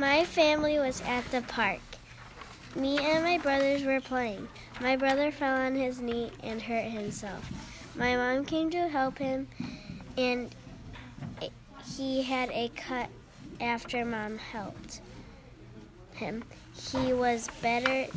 My family was at the park. Me and my brothers were playing. My brother fell on his knee and hurt himself. My mom came to help him, and he had a cut after mom helped him. He was better